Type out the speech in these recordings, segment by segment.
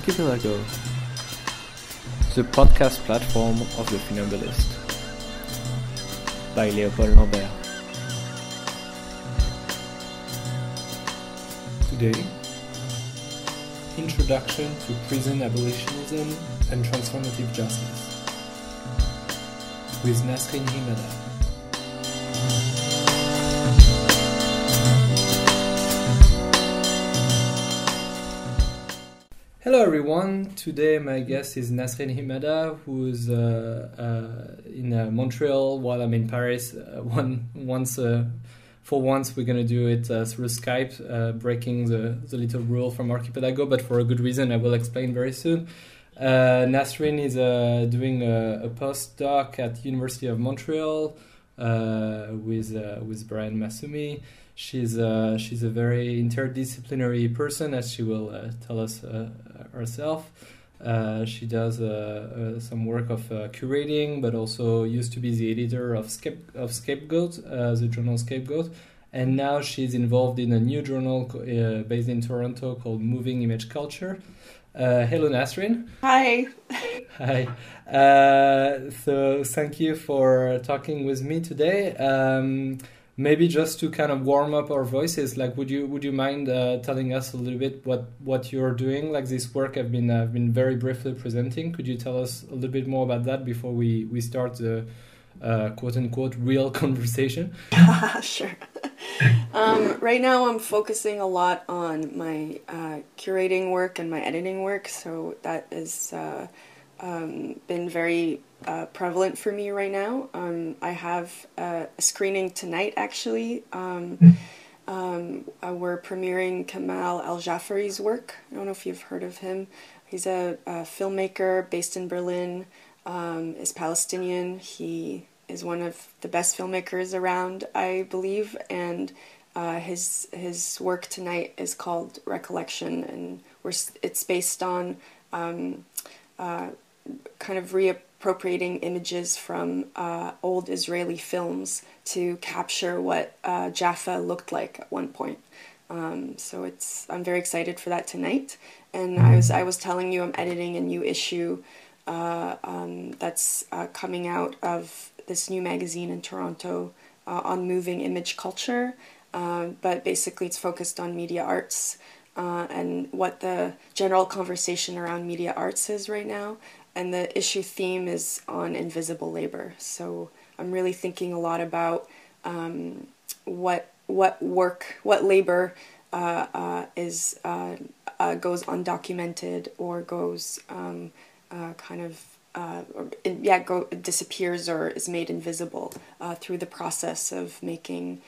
Archipelago, the podcast platform of the Funambulist, by Leopold Lambert. Today, Introduction to Prison Abolitionism and Transformative Justice with Nasrin Himada. Hello everyone. Today my guest is Nasrin Himada, who's uh, uh, in uh, Montreal while I'm in Paris. Uh, one once uh, for once we're gonna do it uh, through Skype, breaking the the little rule from Archipelago, but for a good reason. I will explain very soon. Nasrin is doing a, a postdoc at University of Montreal with with Brian Massumi she's she's a very interdisciplinary person, as she will uh, tell us uh, herself. Uh, she does uh, uh, some work of curating, but also used to be the editor of, Scape- of Scapegoat, the journal Scapegoat. And now she's involved in a new journal based in Toronto called Moving Image Culture. hello, Nasrin. Hi. Hi. so, thank you for talking with me today. Um, maybe just to kind of warm up our voices like would you would you mind uh, telling us a little bit what what you're doing? Like this work i've been i've been very briefly presenting. Could you tell us a little bit more about that before we we start the uh, quote unquote real conversation? Sure. Um, right now i'm focusing a lot on my uh, curating work and my editing work so that is uh, um, been very uh, prevalent for me right now. Um, I have a screening tonight, actually. Um, um, uh, we're premiering Kamal Aljafari's work. I don't know if you've heard of him. He's a, a filmmaker based in Berlin, um, is Palestinian. He is one of the best filmmakers around, I believe, and uh, his his work tonight is called Recollection, and we're, it's based on um, uh, kind of reappropriating images from uh, old Israeli films to capture what uh, Jaffa looked like at one point. Um, so it's I'm very excited for that tonight. And I was I was telling you I'm editing a new issue uh, um, that's uh, coming out of this new magazine in Toronto uh, on moving image culture. Uh, but basically, it's focused on media arts. Uh, and what the general conversation around media arts is right now and the issue theme is on invisible labor. So I'm really thinking a lot about um, what what work, what labor uh, uh, is uh, uh goes undocumented or goes um, uh, kind of uh, or, yeah go disappears or is made invisible through the process of making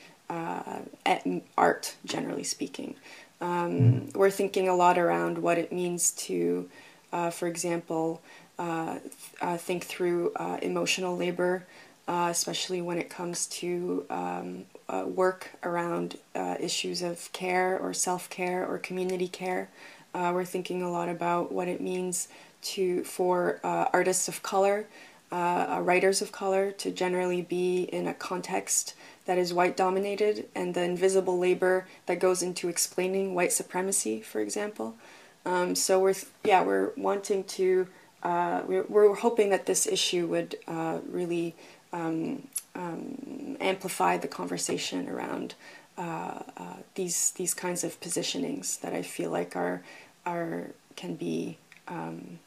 art, generally speaking. Um, mm. We're thinking a lot around what it means to, for example. Uh, uh, think through uh, emotional labor, especially when it comes to um, work around issues of care or self care or community care. we're thinking a lot about what it means to for artists of color. Uh, writers of color to generally be in a context that is white dominated and the invisible labor that goes into explaining white supremacy, for example. Um, so we're yeah we're wanting to uh, we're, we're, hoping that this issue would uh, really um, um, amplify the conversation around uh, uh, these these kinds of positionings that I feel like are are can be um,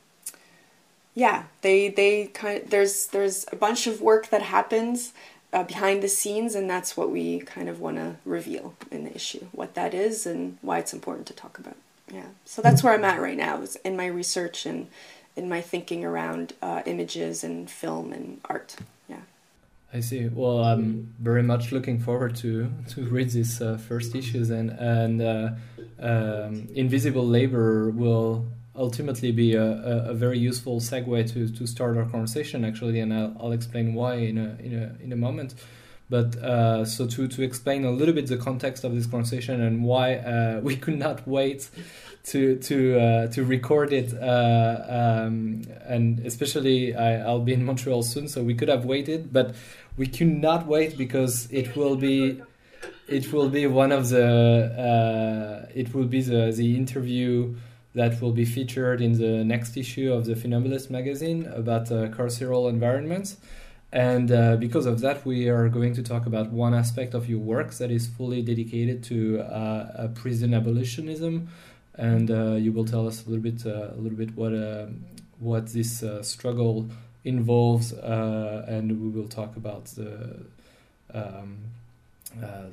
yeah they they kind of, there's there's a bunch of work that happens uh, behind the scenes and that's what we kind of want to reveal in the issue what that is and why it's important to talk about. Yeah so that's where I'm at right now is in my research and in my thinking around uh, images and film and art. Yeah. I see. Well, I'm very much looking forward to to read these uh, first issues, and and uh, um, Invisible Labor will ultimately be a, a, a, very useful segue to, to start our conversation. Actually, and I'll, I'll explain why in a in a in a moment. But uh, so to to explain a little bit the context of this conversation and why uh, we could not wait to to uh, to record it, uh, um, and especially I, will be in Montreal soon, so we could have waited, but we cannot wait because it will be it will be one of the uh, it will be the the interview that will be featured in the next issue of the Funambulist magazine about uh, carceral environments. And uh, because of that, we are going to talk about one aspect of your work that is fully dedicated to uh, prison abolitionism, and uh, you will tell us a little bit, uh, a little bit what um, what this uh, struggle involves, and we will talk about the um,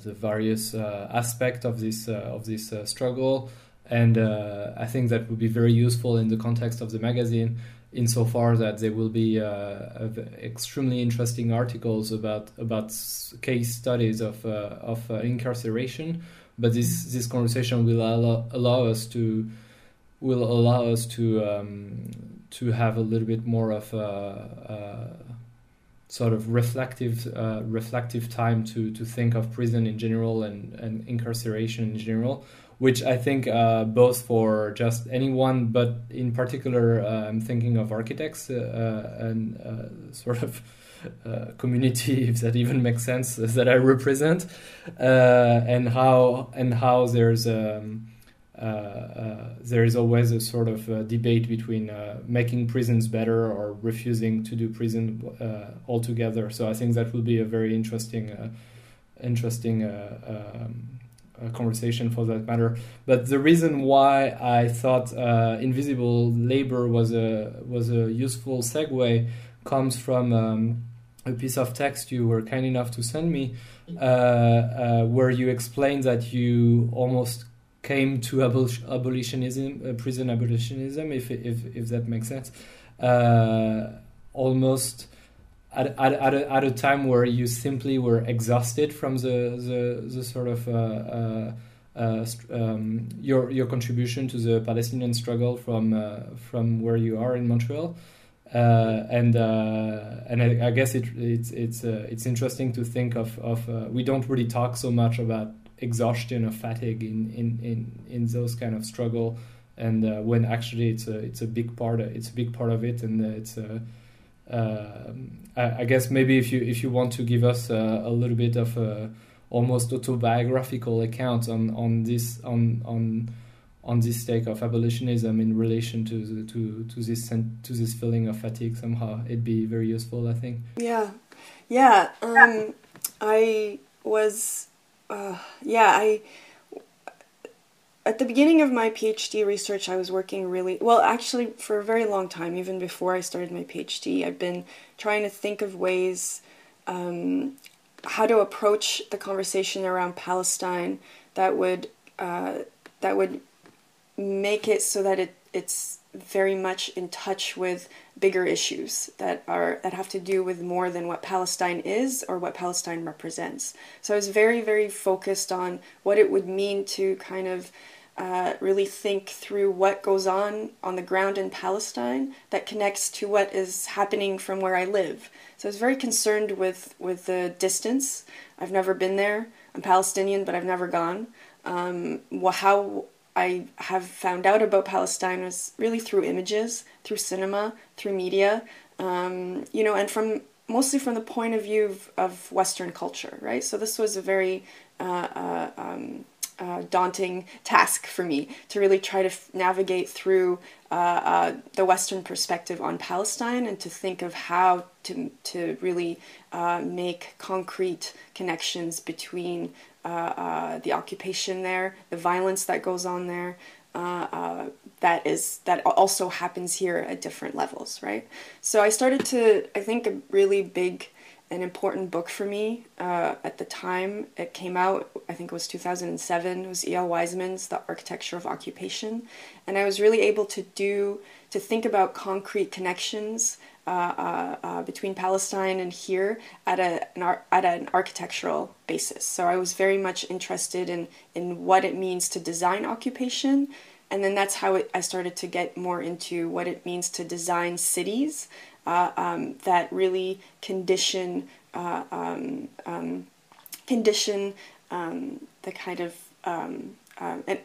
the various aspects of this of this struggle. And I think that would be very useful in the context of the magazine insofar that there will be uh, extremely interesting articles about about case studies of uh, of uh, incarceration. But this this conversation will allow, allow us to will allow us to um, to have a little bit more of a, a sort of reflective uh, reflective time to to think of prison in general and, and incarceration in general which I think uh, both for just anyone, but in particular, uh, I'm thinking of architects uh, uh and uh, sort of uh, community, if that even makes sense, that I represent, and how and how there's. Um, there is always a sort of debate between making prisons better or refusing to do prison altogether. So I think that will be a very interesting, interesting um, conversation for that matter. But the reason why I thought uh, invisible labor was a was a useful segue comes from um, a piece of text you were kind enough to send me, uh, uh, where you explained that you almost came to abolitionism, uh, prison abolitionism, if if if that makes sense, uh, almost at, at, at, a, at a time where you simply were exhausted from the the, the sort of uh, uh, uh, um, your your contribution to the Palestinian struggle from uh, from where you are in Montreal, uh, and and I, I, guess it, it's it's it's interesting to think of of we don't really talk so much about exhaustion or fatigue in in in, in those kind of struggle, and when actually it's a it's a big part of, it's a big part of it, and it's a I, I, guess maybe if you if you want to give us a, a little bit of a almost autobiographical account on on this on on on this take of abolitionism in relation to to to this to this feeling of fatigue somehow it'd be very useful I think. Yeah. Yeah um, I was uh, yeah I at the beginning of my PhD research, I was working really well, actually, for a very long time, even before I started my PhD. I've been trying to think of ways um, how to approach the conversation around Palestine that would uh, that would make it so that it it's very much in touch with bigger issues that are that have to do with more than what Palestine is or what Palestine represents. So I was very very focused on what it would mean to kind of uh, really think through what goes on on the ground in Palestine that connects to what is happening from where I live. So I was very concerned with with the distance. I've never been there. I'm Palestinian, but I've never gone. Um, how I have found out about Palestine was really through images, through cinema, through media, um, you know, and from mostly from the point of view of, of Western culture, right? So this was a very uh, uh, um, uh, daunting task for me to really try to f- navigate through uh, uh, the Western perspective on Palestine and to think of how to, to really uh, make concrete connections between uh, uh, the occupation there, the violence that goes on there. that is that also happens here at different levels, right? So I started to I think a really big an important book for me uh, at the time it came out. I think it was 2007. It was Eyal Weizman's The Architecture of Occupation, and I was really able to do to think about concrete connections uh, uh, uh between Palestine and here at a an ar- at an architectural basis. So I was very much interested in in what it means to design occupation. And then that's how it, I started to get more into what it means to design cities uh, um, that really condition uh, um, um, condition um, the kind of um, and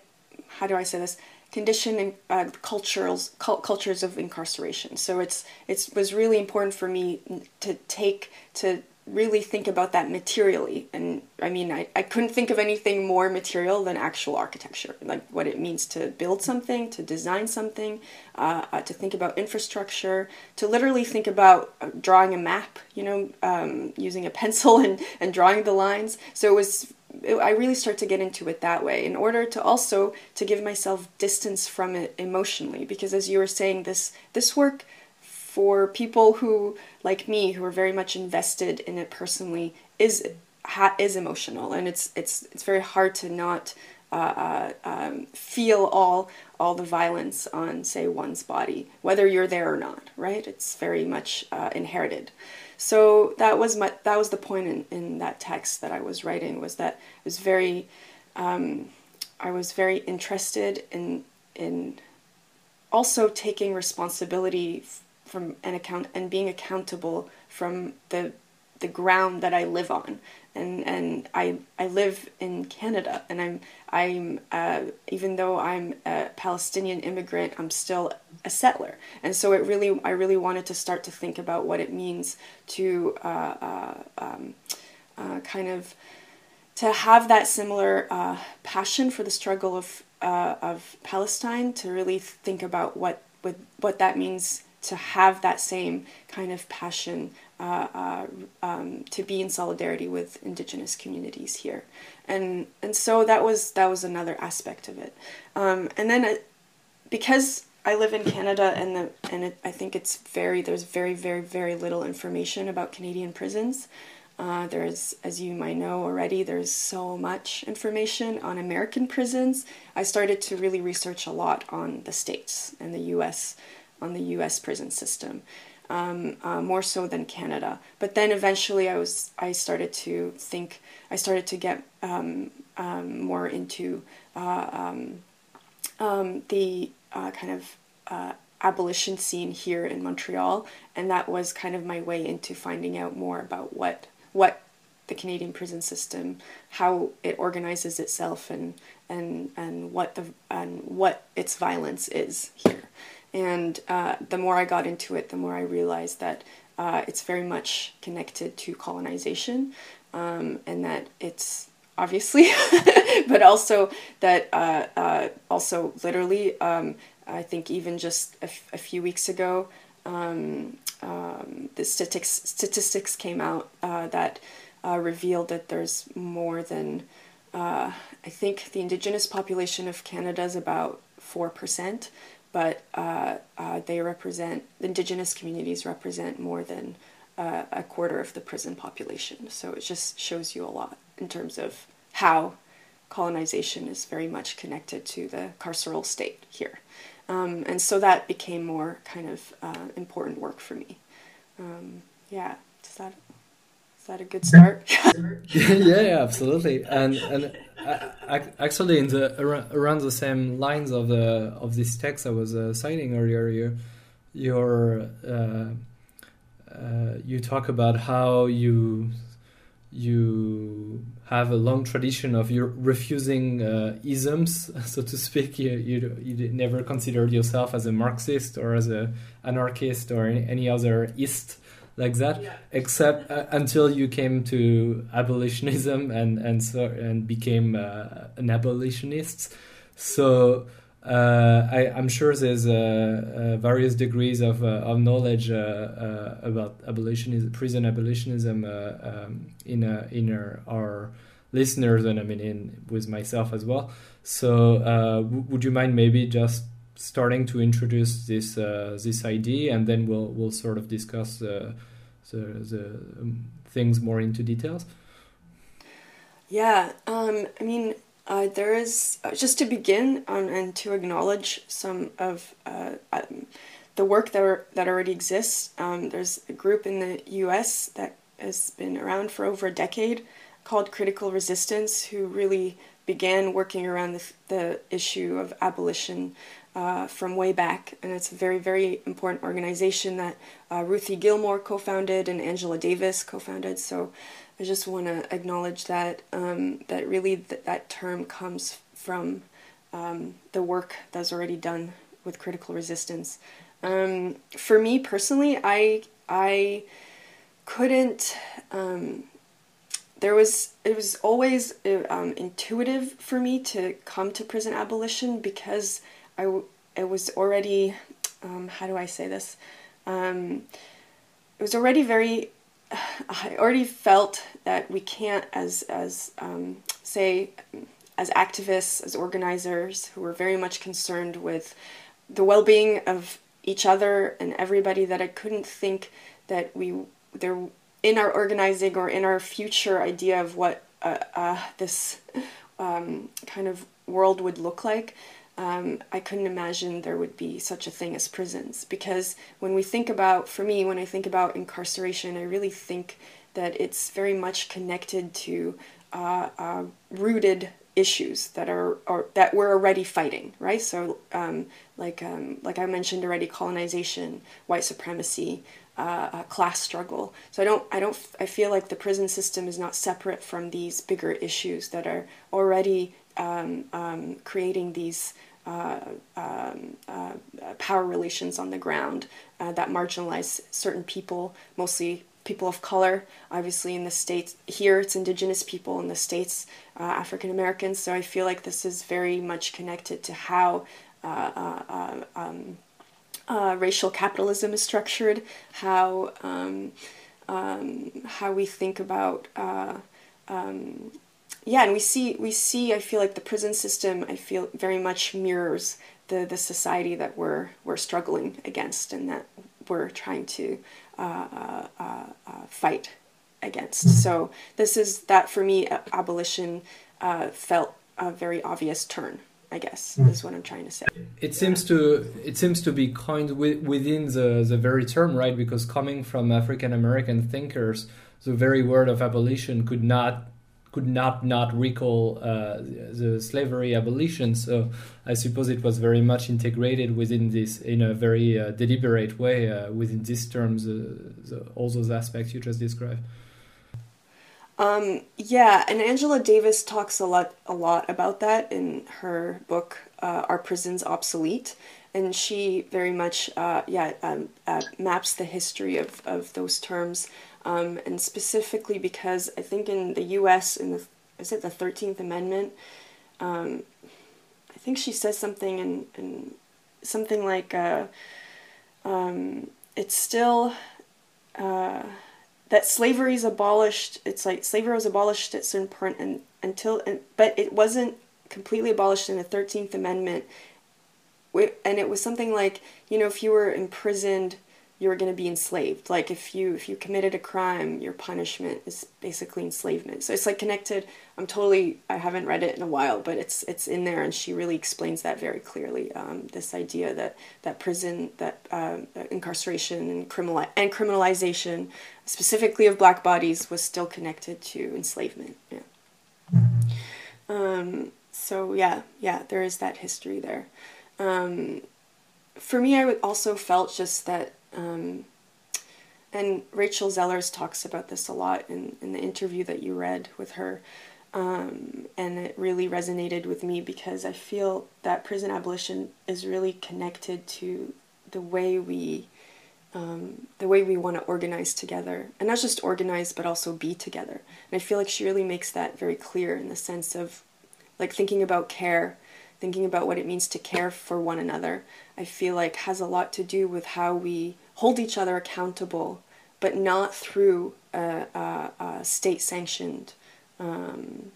how do I say this condition uh, cultures cultures of incarceration. So it's it was really important for me to take to really think about that materially. And I mean, I, I couldn't think of anything more material than actual architecture, like what it means to build something, to design something, uh, uh, to think about infrastructure, to literally think about uh, drawing a map, you know, um, using a pencil and, and drawing the lines. So it was I really start to get into it that way in order to also to give myself distance from it emotionally because as you were saying this this work for people who, like me, who are very much invested in it personally, is ha, is emotional, and it's it's it's very hard to not uh, uh, um, feel all all the violence on, say, one's body, whether you're there or not. Right? It's very much uh, inherited. So that was my that was the point in, in that text that I was writing was that it was very um, I was very interested in in also taking responsibility from an account and being accountable from the the ground that I live on. And and I I live in Canada, and I'm I'm uh, even though I'm a Palestinian immigrant, I'm still a settler. And so it really I really wanted to start to think about what it means to uh, uh, um, uh, kind of to have that similar uh, passion for the struggle of uh, of Palestine. To really think about what what what that means to have that same kind of passion uh, uh, um, to be in solidarity with indigenous communities here, and and so that was that was another aspect of it, um, and then uh, because I live in Canada and the and it, I think it's very there's very very very little information about Canadian prisons. Uh, there's, as you might know already, there's so much information on American prisons. I started to really research a lot on the states and the U.S on the U.S. prison system, um, uh, more so than Canada. But then eventually, I was I started to think I started to get um, um, more into uh, um, um, the uh, kind of uh, abolition scene here in Montreal, and that was kind of my way into finding out more about what what the Canadian prison system, how it organizes itself, and and and what the and what its violence is here. And uh, the more I got into it, the more I realized that uh, it's very much connected to colonization. Um, and that it's obviously, but also that uh, uh, also literally, um, I think even just a, few weeks ago, um, um the statistics, statistics came out uh, that uh, revealed that there's more than, I think the indigenous population of Canada is about 4%, but uh, uh, they represent indigenous communities represent more than uh, a quarter of the prison population. So it just shows you a lot in terms of how colonization is very much connected to the carceral state here. Um, and so that became more kind of uh, important work for me. Um, yeah, is that is that a good start? yeah, yeah, absolutely. And and actually, in the around the same lines of the of this text I was uh, citing earlier, you uh, uh, you talk about how you you have a long tradition of your refusing uh, isms, so to speak. You, you you never considered yourself as a Marxist or as a anarchist or any other ist like that, yeah. except uh, until you came to abolitionism and and so and became uh, an abolitionist. So uh, I, am sure there's uh, uh, various degrees of, uh, of knowledge about abolitionism, prison abolitionism um, in in our, our, listeners, and I mean in with myself as well. So w- would you mind maybe just starting to introduce this uh, this idea, and then we'll we'll sort of discuss uh, the the um, things more into details. Yeah, um, I mean, uh, there is uh, just to begin um, and to acknowledge some of uh, um, the work that are, that already exists. Um, there's a group in the U.S. that has been around for over a decade called Critical Resistance, who really began working around the, the issue of abolition uh, from way back, and it's a very, very important organization that uh, Ruthie Gilmore co-founded and Angela Davis co-founded. So I just want to acknowledge that um, that really th- that term comes from um, the work that's already done with critical resistance. Um, for me personally, I I couldn't. Um, there was it was always um, intuitive for me to come to prison abolition because I it was already um, how do I say this? Um, it was already very I already felt that we can't as as um, say as activists as organizers who were very much concerned with the well-being of each other and everybody that I couldn't think that we there in our organizing or in our future idea of what uh, uh, this um, kind of world would look like, um, I couldn't imagine there would be such a thing as prisons. Because when we think about, for me, when I think about incarceration, I really think that it's very much connected to uh, uh rooted issues that are or that we're already fighting, right? So, um, like um, like I mentioned already, colonization, white supremacy, uh, a class struggle. So I don't, I don't, I feel like the prison system is not separate from these bigger issues that are already um, um, creating these uh, um, uh, power relations on the ground uh, that marginalize certain people, mostly people of color. Obviously, in the states here, it's indigenous people. In the states, uh, African Americans. So I feel like this is very much connected to how. Uh, um, uh, racial capitalism is structured, how um, um, how we think about uh, um, yeah, and we see we see. I feel like the prison system. I feel very much mirrors the the society that we're we're struggling against and that we're trying to uh, uh, uh, uh fight against. So this is that for me. Abolition felt a very obvious turn I guess mm. is what I'm trying to say. It seems to it seems to be coined within the the very term, right? Because coming from African American thinkers, the very word of abolition could not could not not recall uh, the slavery abolition. So I suppose it was very much integrated within this in a very uh, deliberate way uh, within these terms, uh, the, all those aspects you just described. Um, yeah, and Angela Davis talks a lot a lot about that in her book uh, "Are Prisons Obsolete?" and she very much uh, yeah um, uh, maps the history of of those terms, um, and specifically because I think in the U.S. in the is it the Thirteenth Amendment, um, I think she says something in, in something like uh, um, it's still uh, that slavery is abolished. It's like slavery was abolished at certain point and until and, but it wasn't completely abolished in the 13th amendment and it was something like you know if you were imprisoned you were going to be enslaved. Like if you if you committed a crime your punishment is basically enslavement. So it's like connected. I'm totally i haven't read it in a while but it's it's in there and she really explains that very clearly. Um, this idea that that prison that uh, incarceration and criminal and criminalization specifically of black bodies was still connected to enslavement. Yeah. Um, so yeah yeah there is that history there. Um, for me i also felt just that um, and Rachel Zellars talks about this a lot in, in the interview that you read with her. Um, and it really resonated with me because I feel that prison abolition is really connected to the way we um, the way we want to organize together and not just organize but also be together and i feel like she really makes that very clear in the sense of like thinking about care thinking about what it means to care for one another I feel like has a lot to do with how we hold each other accountable, but not through a, a, a state sanctioned um,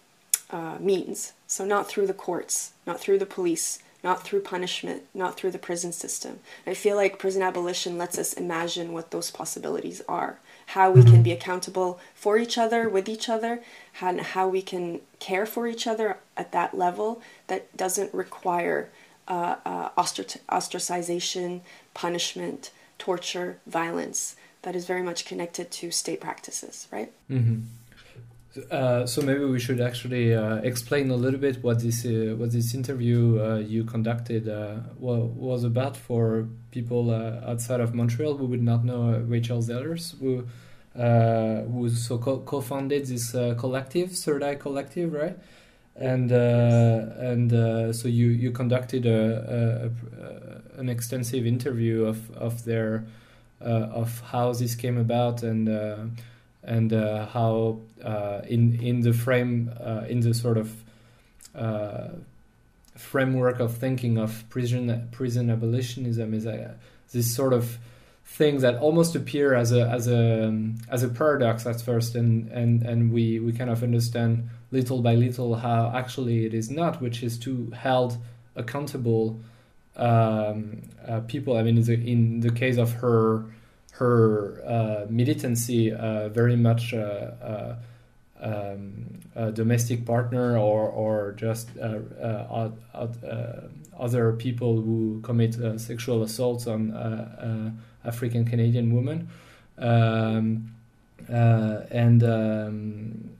uh, means. So, not through the courts, not through the police, not through punishment, not through the prison system. I feel like prison abolition lets us imagine what those possibilities are, how we can be accountable for each other, with each other, and how we can care for each other at that level that doesn't require uh, uh, ostracization, punishment, torture, violence that is very much connected to state practices, right? Mm-hmm. Uh, so maybe we should actually uh, explain a little bit what this uh, what this interview uh, you conducted was about for people outside of Montreal who would not know Rachel Zellars, who who so co-founded this collective, Third Eye Collective, right? and uh, and uh, so you you conducted a, a, a, an extensive interview of of their of how this came about and and how in in the frame in the sort of framework of thinking of prison prison abolitionism is a, this sort of thing that almost appear as a as a um, as a paradox at first and and and we we kind of understand little by little how actually it is not which is to held accountable um, uh, people. I mean in the, in the case of her her uh, militancy uh, very much uh, um, a domestic partner or or just uh, other people who commit sexual assaults on African Canadian women. um, and um,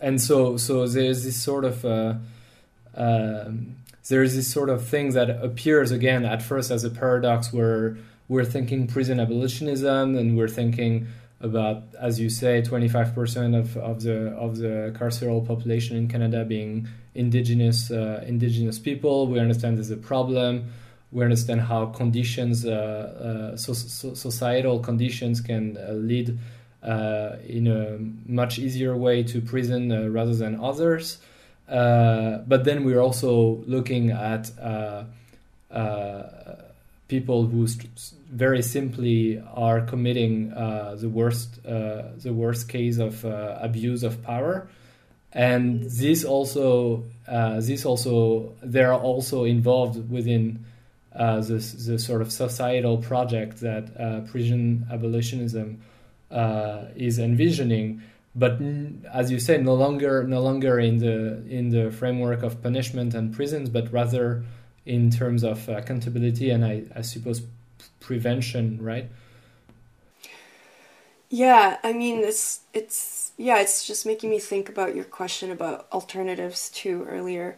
and so so there's this sort of uh, um, there's this sort of thing that appears again at first as a paradox where we're thinking prison abolitionism and we're thinking about as you say 25% of, of the of the carceral population in Canada being indigenous uh, indigenous people we understand there's a problem we understand how conditions, uh, uh, so, so societal conditions can uh, lead in a much easier way to prison rather than others. but then we're also looking at people who very simply are committing uh, the worst uh, the worst case of uh, abuse of power. And this also this also they're also involved within uh, the, the sort of societal project that uh, prison abolitionism uh, is envisioning, but as you say, no longer no longer in the in the framework of punishment and prisons, but rather in terms of accountability and I, I suppose prevention, right? Yeah, I mean it's it's yeah, it's just making me think about your question about alternatives too earlier.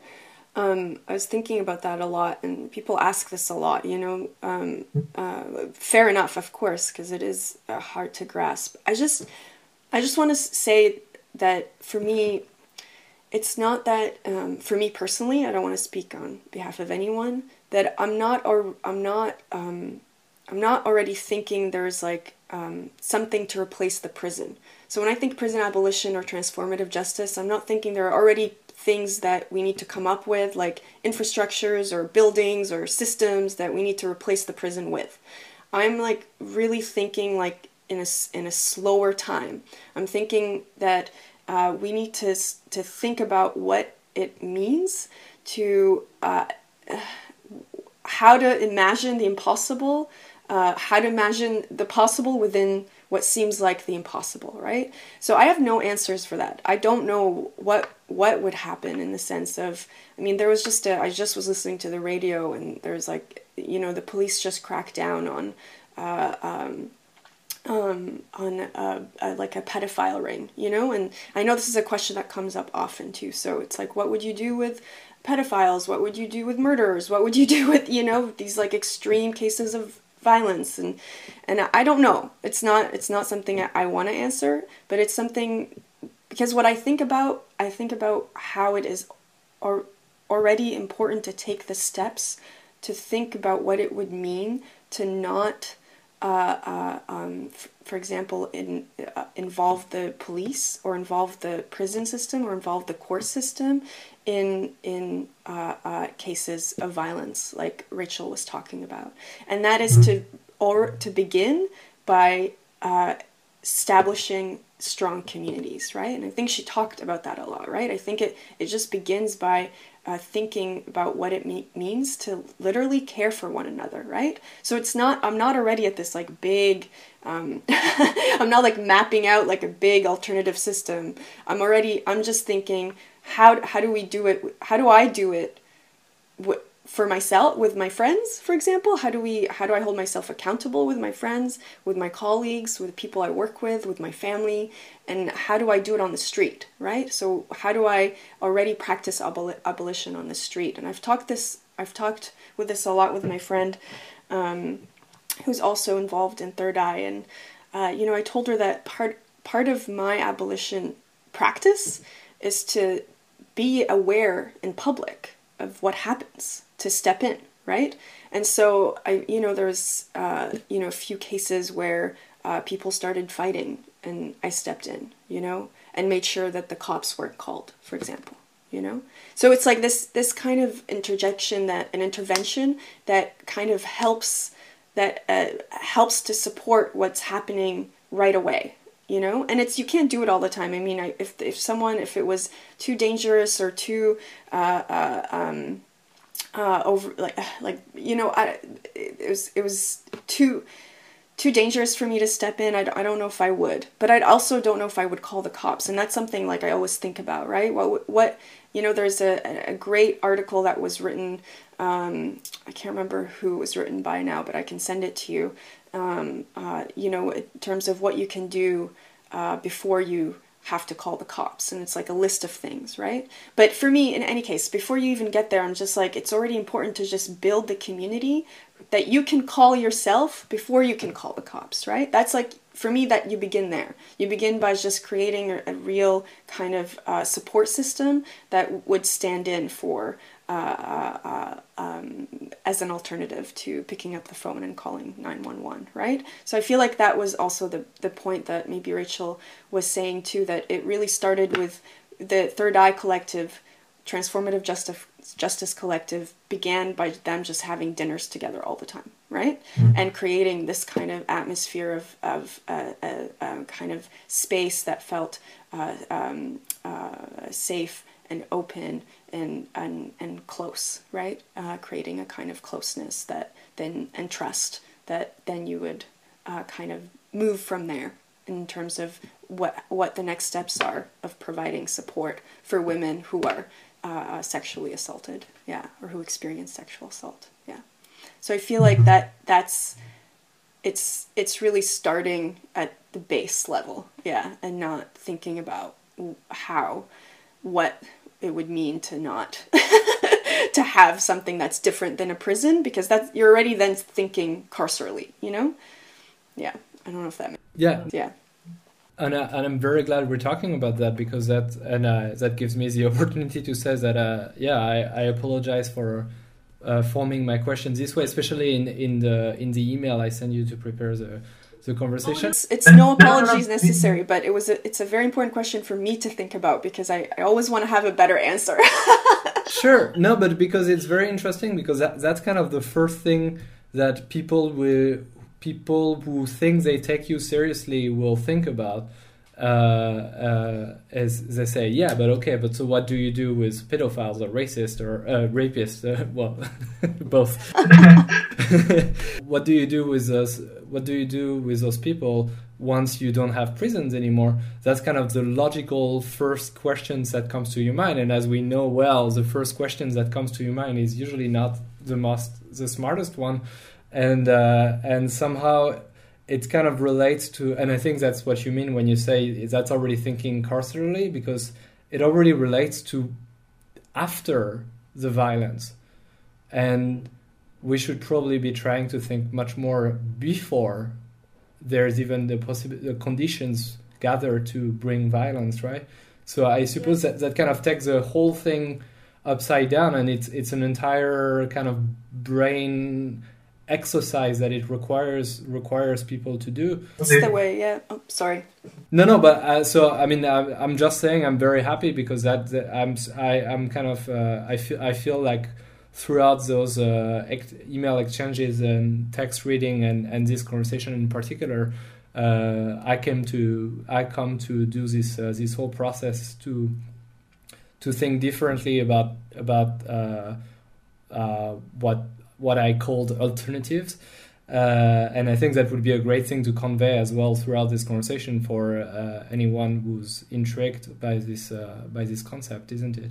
Um, I was thinking about that a lot, and people ask this a lot. You know, um, uh, fair enough, of course, because it is uh, hard to grasp. I just, I just want to say that for me, it's not that um, for me personally. I don't want to speak on behalf of anyone. That I'm not, or I'm not, um, I'm not already thinking there's like um, something to replace the prison. So when I think prison abolition or transformative justice, I'm not thinking there are already things that we need to come up with, like infrastructures or buildings or systems that we need to replace the prison with. I'm like really thinking like in a, in a slower time. I'm thinking that uh, we need to, to think about what it means to uh, how to imagine the impossible, uh, how to imagine the possible within what seems like the impossible, right? So I have no answers for that. I don't know what what would happen in the sense of I mean there was just a I just was listening to the radio and there was like you know the police just cracked down on uh, um, um, on a, a, like a pedophile ring, you know, and I know this is a question that comes up often too. So it's like, what would you do with pedophiles? What would you do with murderers? What would you do with you know these like extreme cases of violence and and I don't know. It's not it's not something I want to answer, but it's something because what I think about I think about how it is or already important to take the steps to think about what it would mean to not uh, uh, um, f- for example, in, uh, involve the police or involve the prison system or involve the court system in in uh, uh, cases of violence, like Rachel was talking about, and that is to or to begin by uh, establishing strong communities, right? And I think she talked about that a lot, right? I think it it just begins by uh, thinking about what it me- means to literally care for one another, right? So it's not, I'm not already at this like big, um, I'm not like mapping out like a big alternative system. I'm already, I'm just thinking, how, how do we do it? How do I do it? What, for myself with my friends for example how do we how do i hold myself accountable with my friends with my colleagues with people i work with with my family? And how do i do it on the street right? So how do i already practice abol- abolition on the street? And i've talked this i've talked with this a lot with my friend um, who's also involved in third eye. And uh, you know i told her that part part of my abolition practice is to be aware in public of what happens to step in, right? And so I, you know, there's, uh, you know, a few cases where uh, people started fighting, and I stepped in, you know, and made sure that the cops weren't called, for example, you know. So it's like this this kind of interjection that an intervention that kind of helps that uh, helps to support what's happening right away you know and it's you can't do it all the time i mean I, if if someone if it was too dangerous or too uh, uh, um, uh, over like like you know I, it was it was too too dangerous for me to step in. I, I don't know if i would but i also don't know if i would call the cops and that's something like i always think about right? What what you know there's a, a great article that was written um, i can't remember who it was written by now but i can send it to you. Um, uh, you know, in terms of what you can do uh, before you have to call the cops. And it's like a list of things, right? But for me, in any case, before you even get there, I'm just like, it's already important to just build the community that you can call yourself before you can call the cops, right? That's like, for me, that you begin there. You begin by just creating a, a real kind of uh, support system that would stand in for uh, uh, um, as an alternative to picking up the phone and calling 911, right? So I feel like that was also the, the point that maybe Rachel was saying too, that it really started with the Third Eye Collective, Transformative Justice, Justice Collective, began by them just having dinners together all the time, right? Mm-hmm. And creating this kind of atmosphere of, of uh, a, a, kind of space that felt uh, um, uh, safe and open and and and close, right? Uh, creating a kind of closeness that then and trust that then you would uh, kind of move from there in terms of what what the next steps are of providing support for women who are uh, sexually assaulted, yeah, or who experience sexual assault, yeah. So I feel like that that's it's it's really starting at the base level, yeah, and not thinking about how what it would mean to not to have something that's different than a prison because that's you're already then thinking carcerally you know? Yeah i don't know if that makes yeah. yeah. And, uh, and I'm very glad we're talking about that because that and uh, that gives me the opportunity to say that uh, yeah I, I apologize for uh, forming my questions this way especially in, in the in the email I send you to prepare the the conversation. It's, it's no apologies necessary, but it was a, it's a very important question for me to think about because I, I always want to have a better answer. sure, no, but because it's very interesting because that, that's kind of the first thing that people will people who think they take you seriously will think about uh, uh, as they say, yeah, but okay, but so what do you do with pedophiles or racists or uh, rapists? Uh, well, both. what do you do with those? What do you do with those people once you don't have prisons anymore? That's kind of the logical first questions that comes to your mind. And as we know well, the first questions that comes to your mind is usually not the most, the smartest one, and uh, and somehow it kind of relates to, and I think that's what you mean when you say that's already thinking carcerally, because it already relates to after the violence. And we should probably be trying to think much more before there's even the possible the conditions gather to bring violence, right? So I suppose that, that kind of takes the whole thing upside down and it's it's an entire kind of brain exercise that it requires requires people to do. It's the way, yeah. Oh, sorry. No, no, but uh, so I mean, I'm, I'm, just saying I'm very happy because that, that I'm I, I'm kind of uh, I feel I feel like throughout those uh, ex- email exchanges and text reading and and this conversation in particular. Uh, I came to I come to do this uh, this whole process to to think differently about about uh, what what I called alternatives. Uh, and I think that would be a great thing to convey as well throughout this conversation for uh, anyone who's intrigued by this uh, by this concept, isn't it?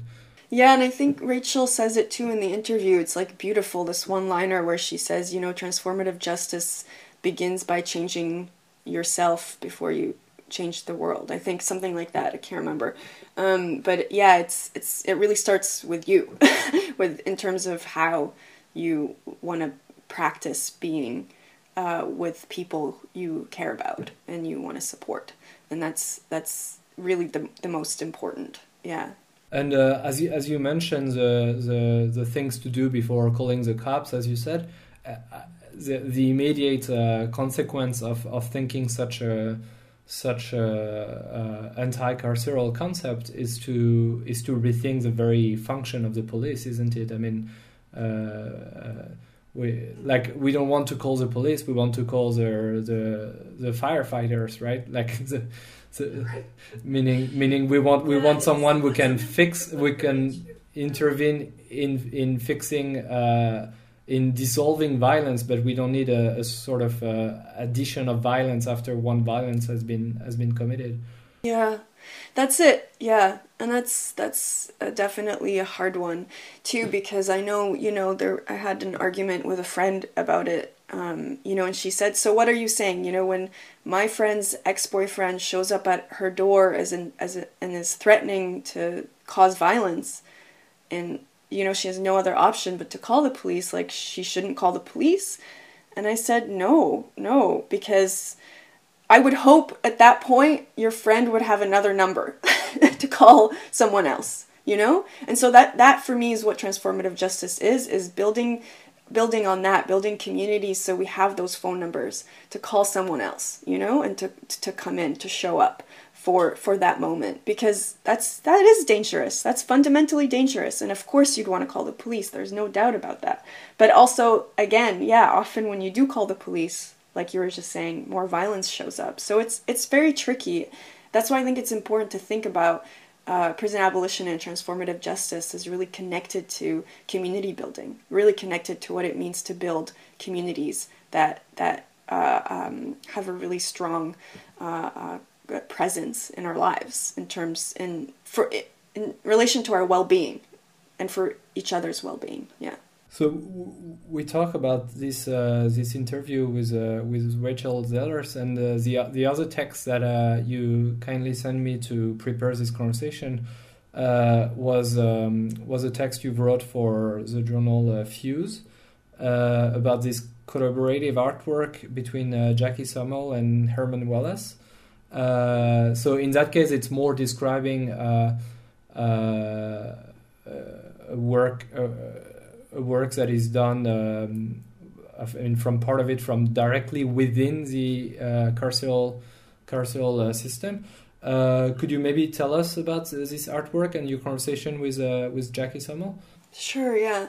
Yeah, and I think Rachel says it too in the interview. It's like beautiful this one liner where she says, you know, transformative justice begins by changing yourself before you change the world. I think something like that. I can't remember. Um, but yeah, it's it's it really starts with you, with in terms of how you want to practice being uh, with people you care about and you want to support, and that's that's really the the most important. Yeah, And uh, as you as you mentioned the, the the things to do before calling the cops, as you said, uh, the the immediate uh, consequence of, of thinking such a such a, uh, anti-carceral concept is to is to rethink the very function of the police, isn't it? I mean, uh, uh, we like we don't want to call the police; we want to call the the the firefighters, right? Like the, the meaning meaning we want we want someone who can fix, we can intervene in in fixing. Uh, in dissolving violence, but we don't need a, a sort of uh, addition of violence after one violence has been has been committed. Yeah, that's it. Yeah, and that's that's definitely a hard one too because I know you know there I had an argument with a friend about it. Um, you know, and she said, "So what are you saying? You know, when my friend's ex-boyfriend shows up at her door as an as a, and is threatening to cause violence, and you know, she has no other option but to call the police. Like, she shouldn't call the police. And I said, no, no, because I would hope at that point your friend would have another number to call someone else, you know? And so that, that for me is what transformative justice is, is building building on that, building communities so we have those phone numbers to call someone else, you know, and to to come in, to show up for for that moment. Because that's that is dangerous. That's fundamentally dangerous. And of course you'd want to call the police. There's no doubt about that. But also again yeah often when you do call the police like you were just saying more violence shows up. So it's it's very tricky. That's why i think it's important to think about uh, prison abolition and transformative justice is really connected to community building really connected to what it means to build communities that that uh, um, have a really strong uh, uh presence in our lives in terms in for in relation to our well-being and for each other's well-being. Yeah so we talk about this uh, this interview with uh, with Rachel Zellars and uh, the the other text that uh, you kindly sent me to prepare this conversation uh, was um, was a text you wrote for the journal uh, Fuse about this collaborative artwork between Jackie Sumell and Herman Wallace. So in that case, it's more describing a work work that is done. Um, from part of it from directly within the carceral carceral system. Uh, could you maybe tell us about this artwork and your conversation with uh, with Jackie Sumell? Sure. Yeah,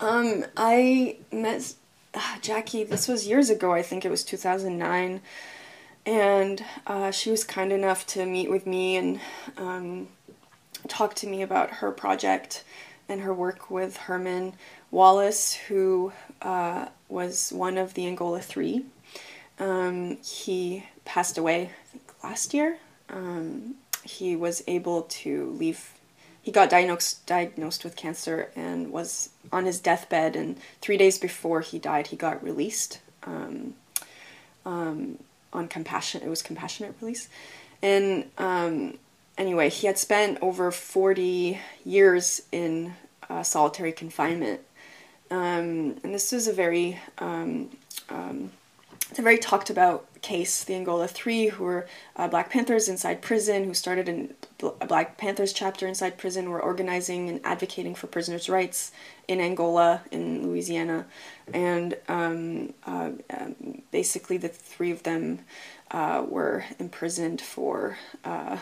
um, I met uh, Jackie. This was years ago. I think it was two thousand nine and uh, she was kind enough to meet with me and um, talk to me about her project and her work with Herman Wallace, who uh, was one of the Angola Three. Um, he passed away, I think, last year. Um, he was able to leave. He got diagnosed diagnosed with cancer and was on his deathbed. And three days before he died, he got released. Um, um, on compassion. It was compassionate release, and um, anyway, he had spent over forty years in uh, solitary confinement, um, and this was a very um, um, it's a very talked about case. The Angola Three, who were uh, Black Panthers inside prison, who started a Black Panthers chapter inside prison, were organizing and advocating for prisoners' rights in Angola, in Louisiana, and um, uh, um, basically the three of them uh, were imprisoned for uh,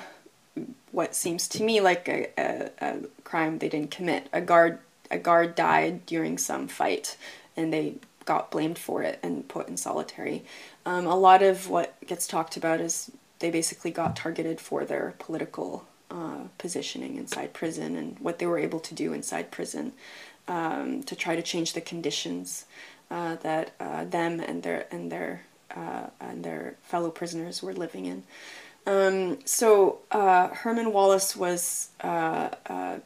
what seems to me like a, a, a crime they didn't commit. A guard a guard died during some fight, and they got blamed for it and put in solitary. Um, a lot of what gets talked about is they basically got targeted for their political uh, positioning inside prison and what they were able to do inside prison um, to try to change the conditions uh, that uh, them and their and their uh, and their fellow prisoners were living in. Um, so uh, Herman Wallace was uh,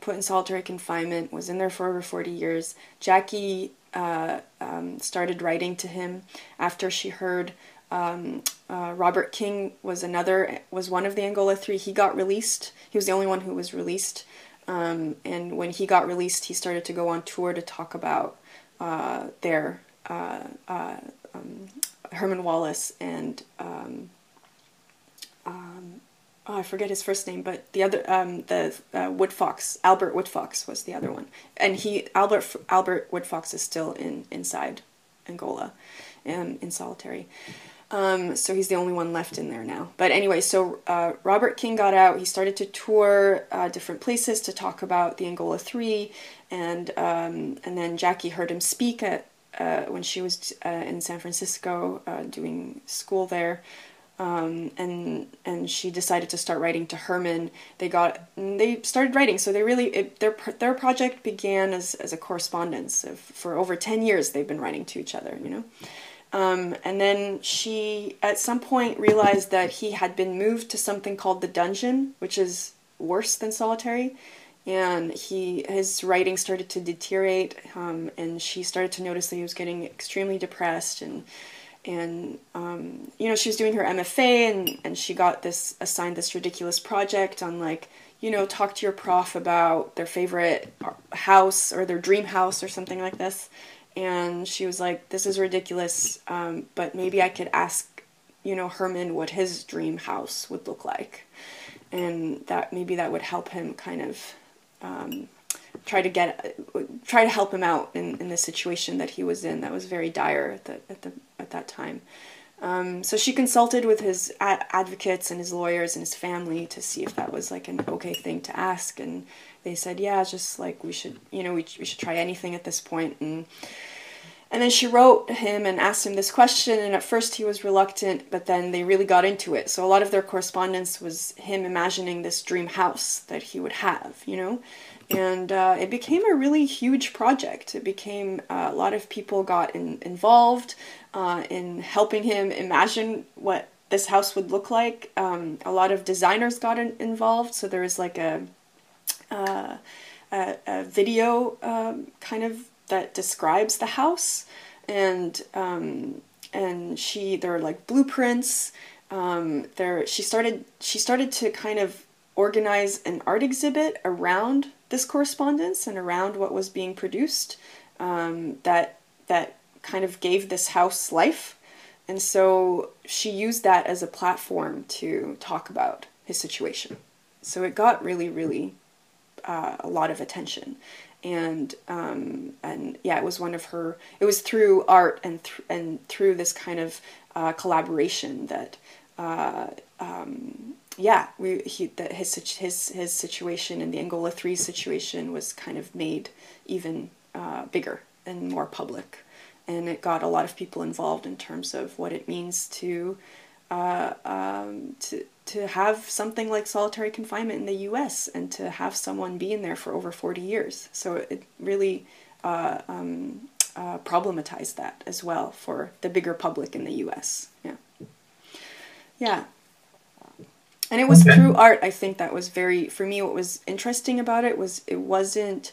put in solitary confinement, was in there for over 40 years. Jackie uh, um, started writing to him after she heard um, uh, Robert King was another was one of the Angola three. He got released. He was the only one who was released. Um, and when he got released, he started to go on tour to talk about uh, their uh, uh, um, Herman Wallace and um, oh, I forget his first name, but the other um, the uh, Woodfox Albert Woodfox was the other one, and he Albert Albert Woodfox is still in inside Angola, um, in solitary. Um, so he's the only one left in there now. But anyway, so uh, Robert King got out. He started to tour uh, different places to talk about the Angola Three, and um, and then Jackie heard him speak at uh, when she was uh, in San Francisco uh, doing school there. Um, and and she decided to start writing to Herman. They got they started writing, so they really it, their their project began as as a correspondence. For over ten years, they've been writing to each other. You know, um, and then she, at some point, realized that he had been moved to something called the dungeon, which is worse than solitary. And he, his writing started to deteriorate, um, and she started to notice that he was getting extremely depressed. And, and um, you know, she was doing her MFA, and, and she got this assigned this ridiculous project on like, you know, talk to your prof about their favorite house or their dream house or something like this and she was like, "This is ridiculous, um, but maybe I could ask, you know, Herman what his dream house would look like, and that maybe that would help him kind of um, try to get try to help him out in, in the situation that he was in. That was very dire at the, at the that time." Um, so she consulted with his ad- advocates and his lawyers and his family to see if that was like an okay thing to ask, and they said, yeah, just like we should, you know, we, we should try anything at this point. And, and then she wrote him and asked him this question, and at first he was reluctant, but then they really got into it. So a lot of their correspondence was him imagining this dream house that he would have, you know? And uh, it became a really huge project. It became uh, a lot of people got in, involved uh, in helping him imagine what this house would look like. Um, a lot of designers got in, involved, so there was like a uh, a, a, video um, kind of that describes the house, and um, and she there are like blueprints. Um, there she started she started to kind of organize an art exhibit around this correspondence and around what was being produced um, that that kind of gave this house life. And so she used that as a platform to talk about his situation. So it got really, really uh, a lot of attention and um, and yeah, it was one of her. It was through art and th- and through this kind of uh, collaboration that uh, um, yeah, we he that his his his situation and the Angola three situation was kind of made even uh, bigger and more public, and it got a lot of people involved in terms of what it means to uh, um, to to have something like solitary confinement in the U.S. and to have someone be in there for over 40 years. So it really uh, um, uh, problematized that as well for the bigger public in the U.S. Yeah, yeah. And it was okay. through art. I think that was very for me. What was interesting about it was it wasn't.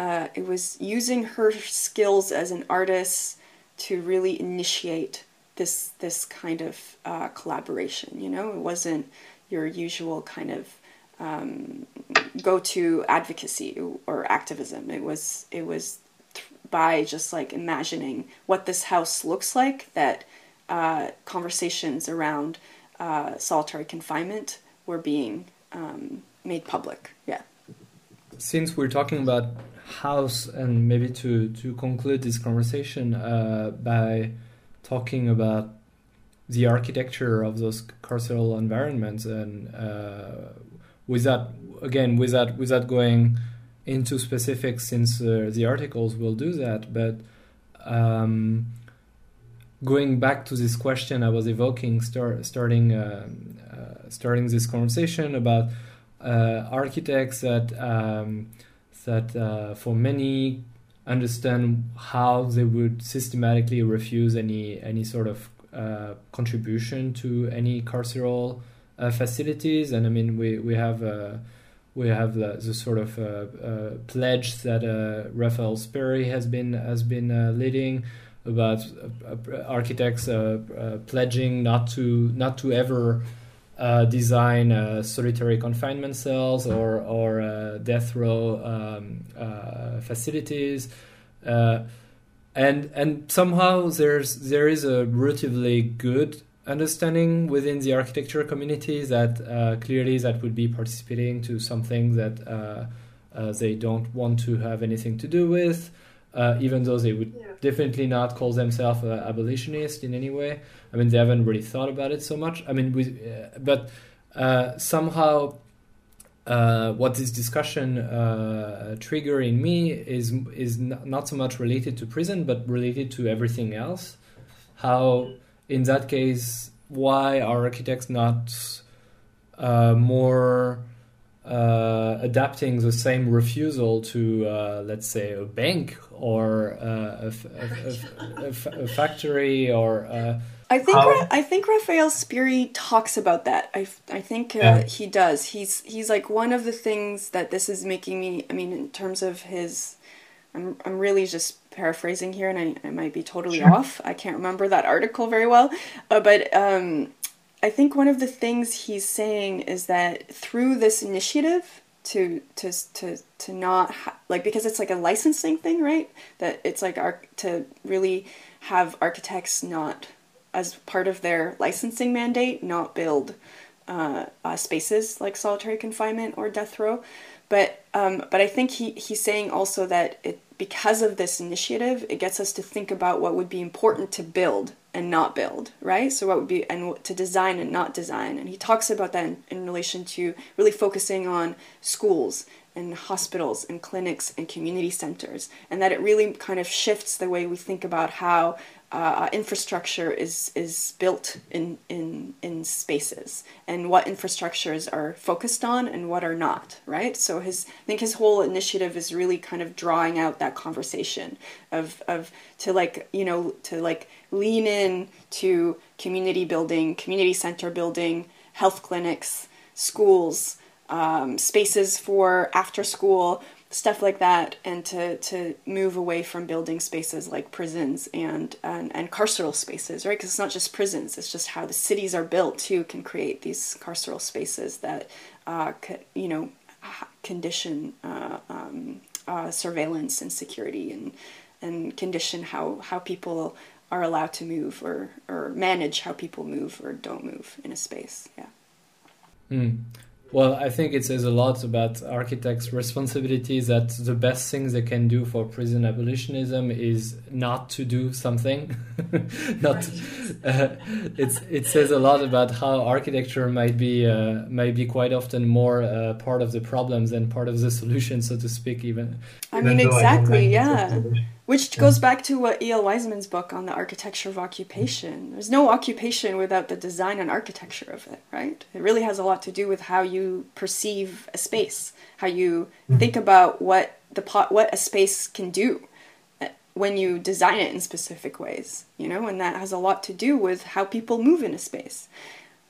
Uh, it was using her skills as an artist to really initiate this this kind of uh, collaboration. You know, it wasn't your usual kind of um, go to advocacy or activism. It was it was th- by just like imagining what this house looks like that uh, conversations around uh, solitary confinement were being um, made public. Yeah. Since we're talking about house, and maybe to to conclude this conversation uh, by talking about the architecture of those carceral environments and uh, without again without without going into specifics since uh, the articles will do that but um, going back to this question I was evoking start, starting uh, uh starting this conversation about uh, architects that um, that uh, for many understand how they would systematically refuse any any sort of uh, contribution to any carceral uh, facilities. And I mean, we we have uh, we have the, the sort of uh, uh, pledge that Raphael Sperry has been has been leading about architects pledging not to not to ever. Uh, design uh, solitary confinement cells or or uh, death row um, facilities, and and somehow there's there is a relatively good understanding within the architecture community that uh, clearly that would be participating to something that uh, uh, they don't want to have anything to do with, uh, even though they would Yeah. definitely not call themselves uh, abolitionist in any way. I mean, they haven't really thought about it so much. I mean, we, uh, but uh, somehow. Uh, what this discussion uh, trigger in me is is not so much related to prison, but related to everything else. How, in that case, why are architects not uh, more uh, adapting the same refusal to, uh, let's say, a bank or uh, a, f- a f- a f- a factory or uh, I think Ra- I think Raphael Sperry talks about that. I, I think uh, Yeah. he does. He's he's like one of the things that this is making me. I mean, in terms of his, I'm I'm really just paraphrasing here, and I, I might be totally Sure. off. I can't remember that article very well, uh, but um, I think one of the things he's saying is that through this initiative to to to to not ha- like because it's like a licensing thing, right? That it's like arch- to really have architects not as part of their licensing mandate not build uh, uh, spaces like solitary confinement or death row. But um, but I think he, he's saying also that it because of this initiative, it gets us to think about what would be important to build and not build, right? So what would be and to design and not design, and he talks about that in, in relation to really focusing on schools and hospitals and clinics and community centers, and that it really kind of shifts the way we think about how uh, infrastructure is is built in in in spaces. And what infrastructures are focused on and what are not right? So his i think his whole initiative is really kind of drawing out that conversation of of to like you know to like lean in to community building community center building health clinics schools um, spaces for after school stuff like that and to, to move away from building spaces like prisons and and, and carceral spaces right because it's not just prisons it's just how the cities are built too can create these carceral spaces that uh, you know condition uh, um, uh, surveillance and security and and condition how how people are allowed to move or or manage how people move or don't move in a space yeah Hmm. Well, I think it says a lot about architects' responsibility that the best thing they can do for prison abolitionism is not to do something. not. Uh, it's it says a lot about how architecture might be uh, might be quite often more uh, part of the problems than part of the solution, so to speak. Even. I mean exactly yeah solution. Which goes back to what Eyal Weizman's book on the architecture of occupation. There's no occupation without the design and architecture of it, right? It really has a lot to do with how you perceive a space, how you think about what the pot, what a space can do uh, when you design it in specific ways, you know, and that has a lot to do with how people move in a space.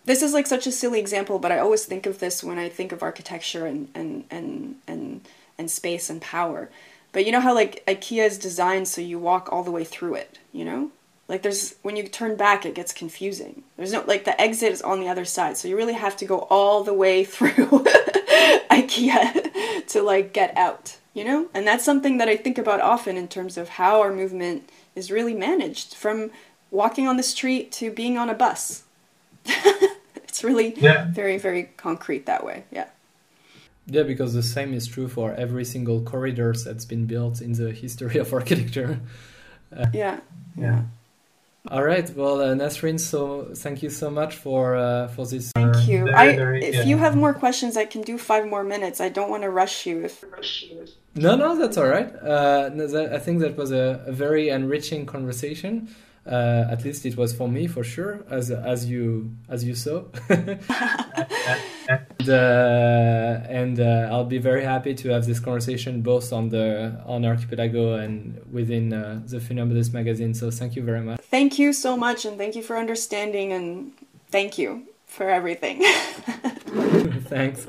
This is like such a silly example, but I always think of this when I think of architecture and and and and, and space and power. But you know how like IKEA is designed so you walk all the way through it, you know? Like there's when you turn back it gets confusing. There's no like the exit is on the other side, so you really have to go all the way through IKEA to like get out, you know? And that's something that I think about often in terms of how our movement is really managed from walking on the street to being on a bus. it's really Yeah. very very concrete that way. Yeah. Yeah, because the same is true for every single corridors that's been built in the history of architecture. Yeah. Yeah. All right. Well, uh, Nasrin, so thank you so much for uh, for this. Thank you. very, I, very- if yeah. you have more questions, I can do five more minutes. I don't want to rush you. If No, no, that's all right. Uh, that, I think that was a, a very enriching conversation. Uh, at least it was for me, for sure, as as you as you saw. and uh, and uh, I'll be very happy to have this conversation both on the on Archipelago and within uh, the Funambulist magazine. So thank you very much. thank you so much, and thank you for understanding, and thank you for everything. Thanks.